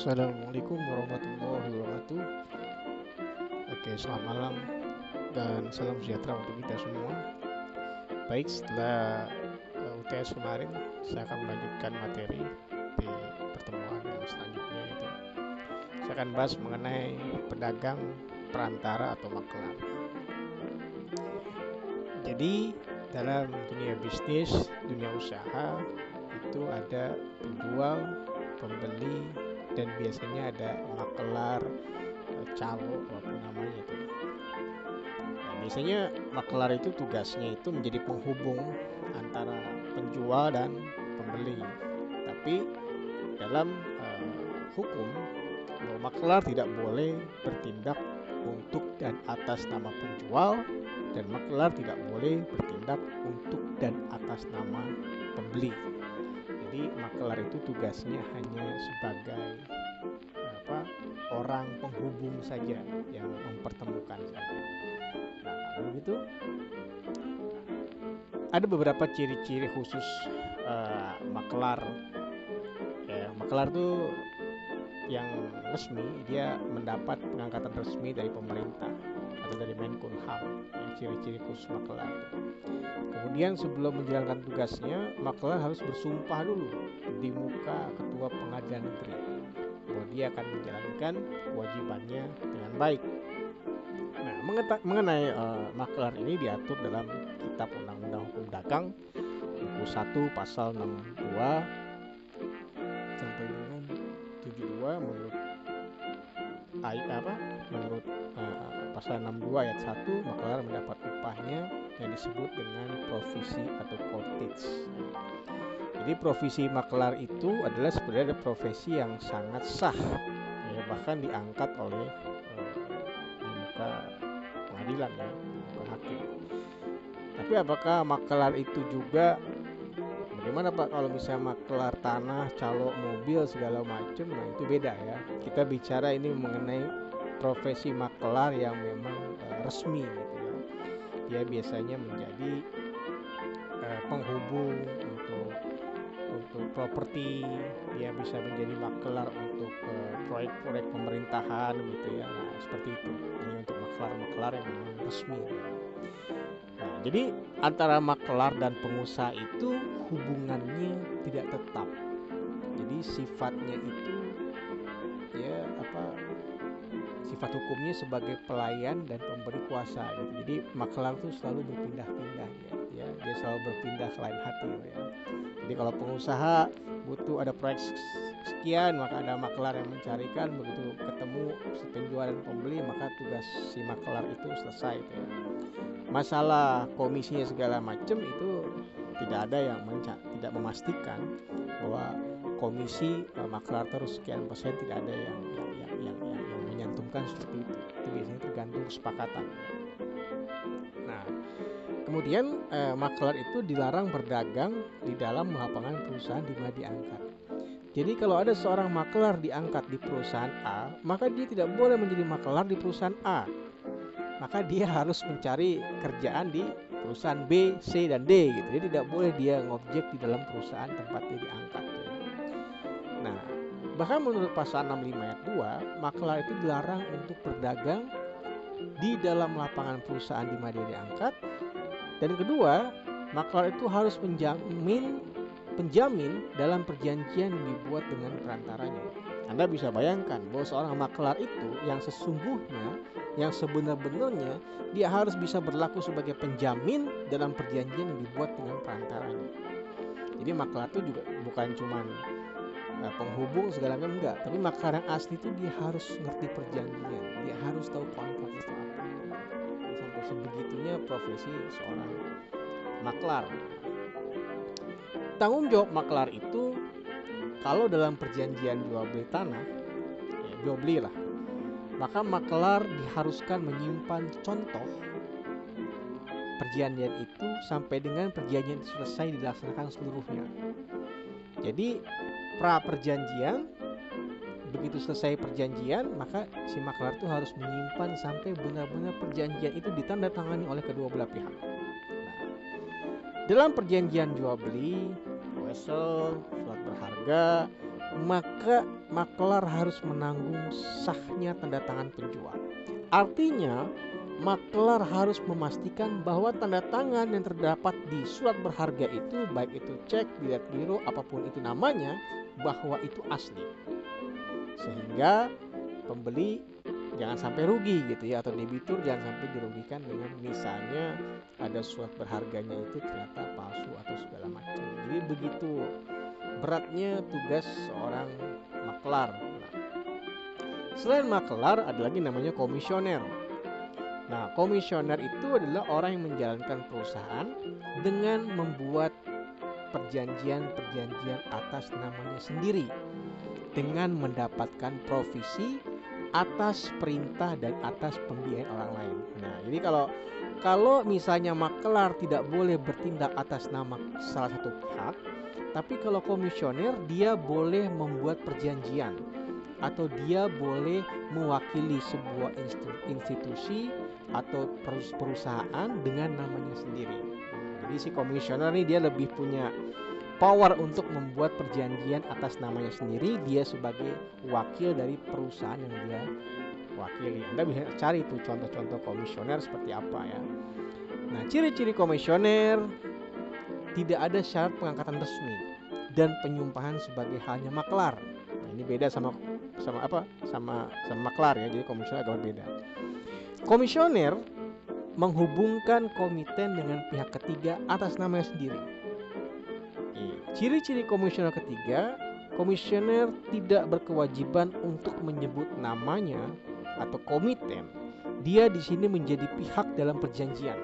Assalamualaikum warahmatullahi wabarakatuh. Oke, selamat malam dan salam sejahtera untuk kita semua. Baik, setelah uh, UTS kemarin, saya akan melanjutkan materi di pertemuan yang selanjutnya itu. Saya akan bahas mengenai pedagang perantara atau maklar. Jadi, dalam dunia bisnis, dunia usaha itu ada penjual, pembeli, dan biasanya ada makelar eh, calo apa pun namanya itu. Nah, biasanya makelar itu tugasnya itu menjadi penghubung antara penjual dan pembeli. Tapi dalam uh, hukum bahwa makelar tidak boleh bertindak untuk dan atas nama penjual dan makelar tidak boleh bertindak untuk dan atas nama pembeli. Jadi makelar itu tugasnya hanya sebagai apa orang penghubung saja yang mempertemukan saja nah begitu ada beberapa ciri-ciri khusus uh, makelar ya makelar itu yang resmi dia mendapat pengangkatan resmi dari pemerintah atau dari Menkumham yang ciri-ciri khusus makelar kemudian sebelum menjalankan tugasnya makelar harus bersumpah dulu di muka ketua pengadilan negeri bahwa dia akan menjalankan kewajibannya dengan baik nah mengenai uh, makelar ini diatur dalam kitab undang-undang hukum dagang buku 1 pasal 62 menurut ayat apa menurut uh, pasal 62 ayat 1 makelar mendapat upahnya yang disebut dengan provisi atau cottage. Jadi profesi makelar itu adalah sebenarnya profesi yang sangat sah ya bahkan diangkat oleh di muka pengadilan ya, muka hakim. Tapi apakah makelar itu juga Bagaimana Pak kalau misalnya maklar tanah, calo mobil segala macam, nah itu beda ya. Kita bicara ini mengenai profesi maklar yang memang uh, resmi gitu ya. Dia biasanya menjadi uh, penghubung untuk properti, dia bisa menjadi maklar untuk uh, proyek-proyek pemerintahan gitu ya. Nah, seperti itu. Ini untuk maklar-maklar yang memang resmi. Nah, jadi antara maklar dan pengusaha itu hubungannya tidak tetap. Jadi sifatnya itu ya apa sifat hukumnya sebagai pelayan dan pemberi kuasa gitu. Jadi maklar itu selalu berpindah-pindah ya. Dia selalu berpindah selain hati ya. Jadi kalau pengusaha butuh ada proyek sekian maka ada maklar yang mencarikan begitu ketemu si penjual dan pembeli maka tugas si maklar itu selesai gitu ya masalah komisinya segala macam itu tidak ada yang tidak memastikan bahwa komisi uh, maklar terus sekian persen tidak ada yang, menyantumkan seperti itu itu biasanya tergantung kesepakatan nah kemudian uh, maklar itu dilarang berdagang di dalam lapangan perusahaan di mana diangkat jadi kalau ada seorang maklar diangkat di perusahaan A, maka dia tidak boleh menjadi maklar di perusahaan A maka dia harus mencari kerjaan di perusahaan B, C, dan D gitu. Jadi tidak boleh dia ngobjek di dalam perusahaan tempat dia diangkat. Nah, bahkan menurut pasal 65 ayat 2, maklar itu dilarang untuk berdagang di dalam lapangan perusahaan di mana dia diangkat. Dan kedua, maklar itu harus menjamin penjamin dalam perjanjian yang dibuat dengan perantaranya. Anda bisa bayangkan bahwa seorang maklar itu yang sesungguhnya yang sebenar-benarnya dia harus bisa berlaku sebagai penjamin dalam perjanjian yang dibuat dengan perantaranya. Jadi maklar itu juga bukan cuma uh, penghubung segala macam enggak, tapi maklar yang asli itu dia harus ngerti perjanjian, dia harus tahu kontrak itu apa. Sampai sebegitunya profesi seorang maklar. Tanggung jawab maklar itu kalau dalam perjanjian jual beli tanah, ya jual beli lah, maka maklar diharuskan menyimpan contoh perjanjian itu sampai dengan perjanjian selesai dilaksanakan seluruhnya. Jadi pra perjanjian begitu selesai perjanjian maka si maklar itu harus menyimpan sampai benar-benar perjanjian itu ditandatangani oleh kedua belah pihak. Nah, dalam perjanjian jual beli, wesel, surat berharga, maka maklar harus menanggung sahnya tanda tangan penjual. Artinya, maklar harus memastikan bahwa tanda tangan yang terdapat di surat berharga itu, baik itu cek, bilet giro, apa pun itu namanya, bahwa itu asli. Sehingga pembeli jangan sampai rugi gitu ya atau debitur jangan sampai dirugikan dengan misalnya ada surat berharganya itu ternyata palsu atau segala macam. Jadi begitu beratnya tugas seorang maklar. Nah, selain maklar ada lagi namanya komisioner. Nah, komisioner itu adalah orang yang menjalankan perusahaan dengan membuat perjanjian-perjanjian atas namanya sendiri dengan mendapatkan provisi atas perintah dan atas pembiayaan orang lain. Nah, jadi kalau kalau misalnya maklar tidak boleh bertindak atas nama salah satu pihak, tapi kalau komisioner dia boleh membuat perjanjian atau dia boleh mewakili sebuah institusi atau perusahaan dengan namanya sendiri. Jadi si komisioner ini dia lebih punya power untuk membuat perjanjian atas namanya sendiri. Dia sebagai wakil dari perusahaan yang dia wakili. Anda bisa cari tuh contoh-contoh komisioner seperti apa ya. Nah ciri-ciri komisioner tidak ada syarat pengangkatan resmi dan penyumpahan sebagai halnya maklar. Nah, ini beda sama sama apa? Sama sama maklar ya jadi komisioner agak berbeda. Komisioner menghubungkan komiten dengan pihak ketiga atas namanya sendiri Ciri-ciri komisioner ketiga, komisioner tidak berkewajiban untuk menyebut namanya atau komiten. Dia di sini menjadi pihak dalam perjanjian.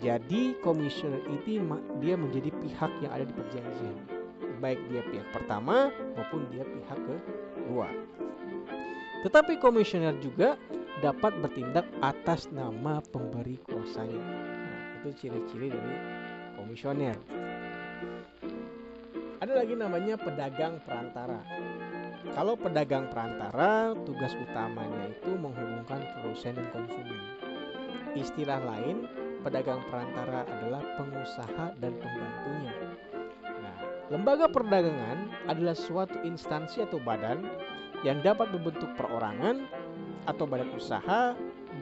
Jadi komisioner itu dia menjadi pihak yang ada di perjanjian. Baik dia pihak pertama maupun dia pihak kedua. Tetapi komisioner juga dapat bertindak atas nama pemberi kuasanya. Nah, itu ciri-ciri dari komisioner. Ada lagi namanya pedagang perantara. Kalau pedagang perantara, tugas utamanya itu menghubungkan produsen dan konsumen. Istilah lain, pedagang perantara adalah pengusaha dan pembantunya. Nah, lembaga perdagangan adalah suatu instansi atau badan yang dapat berbentuk perorangan atau badan usaha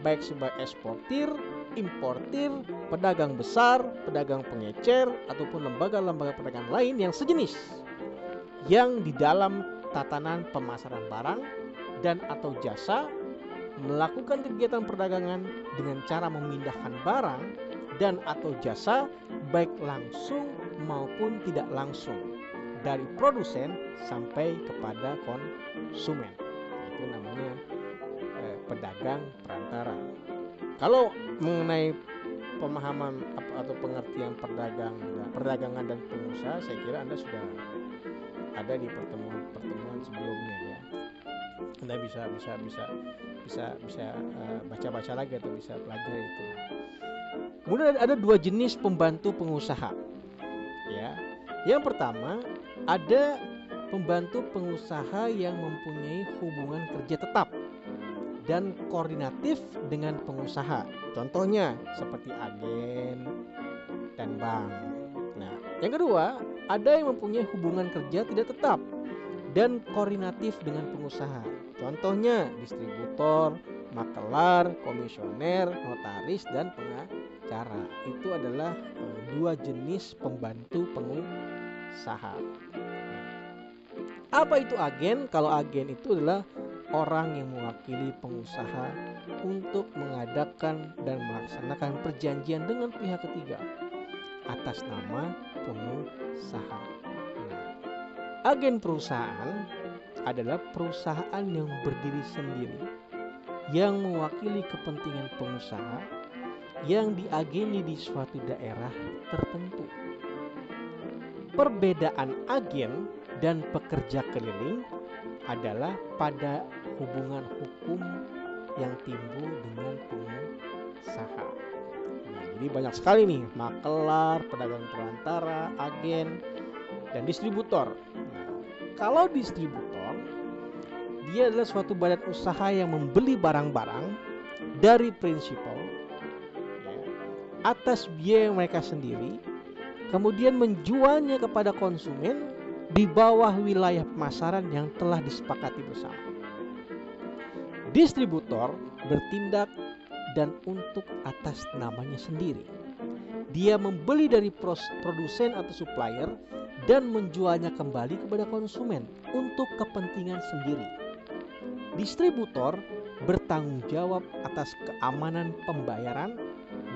baik sebagai eksportir importir, pedagang besar, pedagang pengecer, ataupun lembaga-lembaga perdagangan lain yang sejenis yang di dalam tatanan pemasaran barang dan atau jasa melakukan kegiatan perdagangan dengan cara memindahkan barang dan atau jasa baik langsung maupun tidak langsung dari produsen sampai kepada konsumen. Itu namanya pedagang perantara. Kalau mengenai pemahaman atau pengertian perdagang perdagangan dan pengusaha, saya kira Anda sudah ada di pertemuan-pertemuan sebelumnya ya. Anda bisa bisa bisa bisa bisa uh, baca-baca lagi atau bisa pelajari itu. Kemudian ada dua jenis pembantu pengusaha. Ya. Yang pertama, ada pembantu pengusaha yang mempunyai hubungan kerja tetap dan koordinatif dengan pengusaha. Contohnya seperti agen dan bank. Nah, yang kedua, ada yang mempunyai hubungan kerja tidak tetap dan koordinatif dengan pengusaha. Contohnya distributor, makelar, komisioner, notaris dan pengacara. Itu adalah e, dua jenis pembantu pengusaha. Apa itu agen? Kalau agen itu adalah orang yang mewakili pengusaha untuk mengadakan dan melaksanakan perjanjian dengan pihak ketiga atas nama pengusaha. Nah, agen perusahaan adalah perusahaan yang berdiri sendiri yang mewakili kepentingan pengusaha yang diageni di suatu daerah tertentu. Perbedaan agen dan pekerja keliling adalah pada hubungan hukum yang timbul dengan pengusaha. Nah, jadi banyak sekali nih makelar, pedagang perantara, agen, dan distributor. Nah, kalau distributor, dia adalah suatu badan usaha yang membeli barang-barang dari prinsipal ya, atas biaya mereka sendiri, kemudian menjualnya kepada konsumen di bawah wilayah pemasaran yang telah disepakati bersama. Distributor bertindak dan untuk atas namanya sendiri. Dia membeli dari produsen atau supplier dan menjualnya kembali kepada konsumen untuk kepentingan sendiri. Distributor bertanggung jawab atas keamanan pembayaran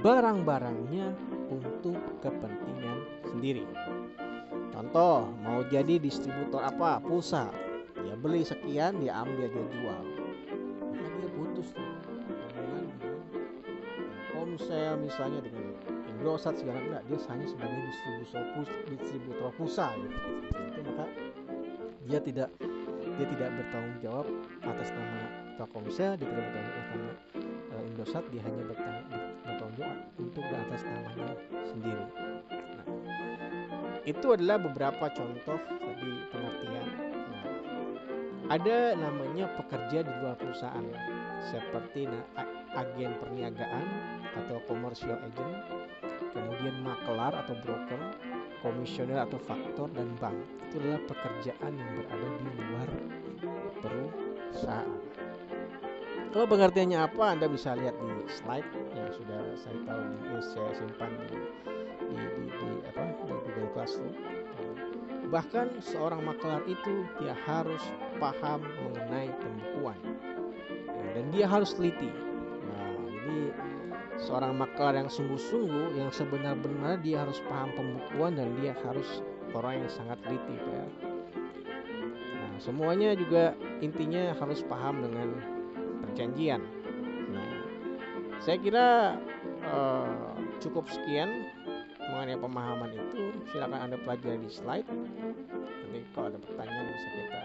barang-barangnya untuk kepentingan sendiri. Contoh, mau jadi distributor apa? Pulsa. Dia beli sekian, dia ambil, dia jual. Maka dia putus tuh hubungan dengan misalnya dengan Indosat segala enggak, dia hanya sebagai distributor distributor pulsa gitu. Itu maka dia tidak dia tidak bertanggung jawab atas nama Telkomsel, dia tidak bertanggung jawab atas nama uh, Indosat, dia hanya bertanggung, jawab untuk atas namanya sendiri. Nah, itu adalah beberapa contoh tadi pengertian. Nah, ada namanya pekerja di luar perusahaan seperti agen perniagaan atau commercial agent, kemudian makelar atau broker, komisioner atau faktor dan bank. Itu adalah pekerjaan yang berada di luar perusahaan. Kalau pengertiannya apa, Anda bisa lihat di slide sudah saya tahu di, saya simpan di di, di, di apa di Google Classroom. Bahkan seorang makelar itu dia harus paham mengenai pembukuan ya, dan dia harus teliti. Nah, jadi seorang makelar yang sungguh-sungguh yang sebenar-benar dia harus paham pembukuan dan dia harus orang yang sangat teliti ya. Nah, semuanya juga intinya harus paham dengan perjanjian saya kira uh, cukup sekian mengenai pemahaman itu. Silakan anda pelajari di slide. Nanti kalau ada pertanyaan bisa kita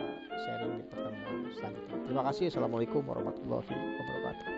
sharing di pertemuan selanjutnya. Terima kasih. Assalamualaikum warahmatullahi wabarakatuh.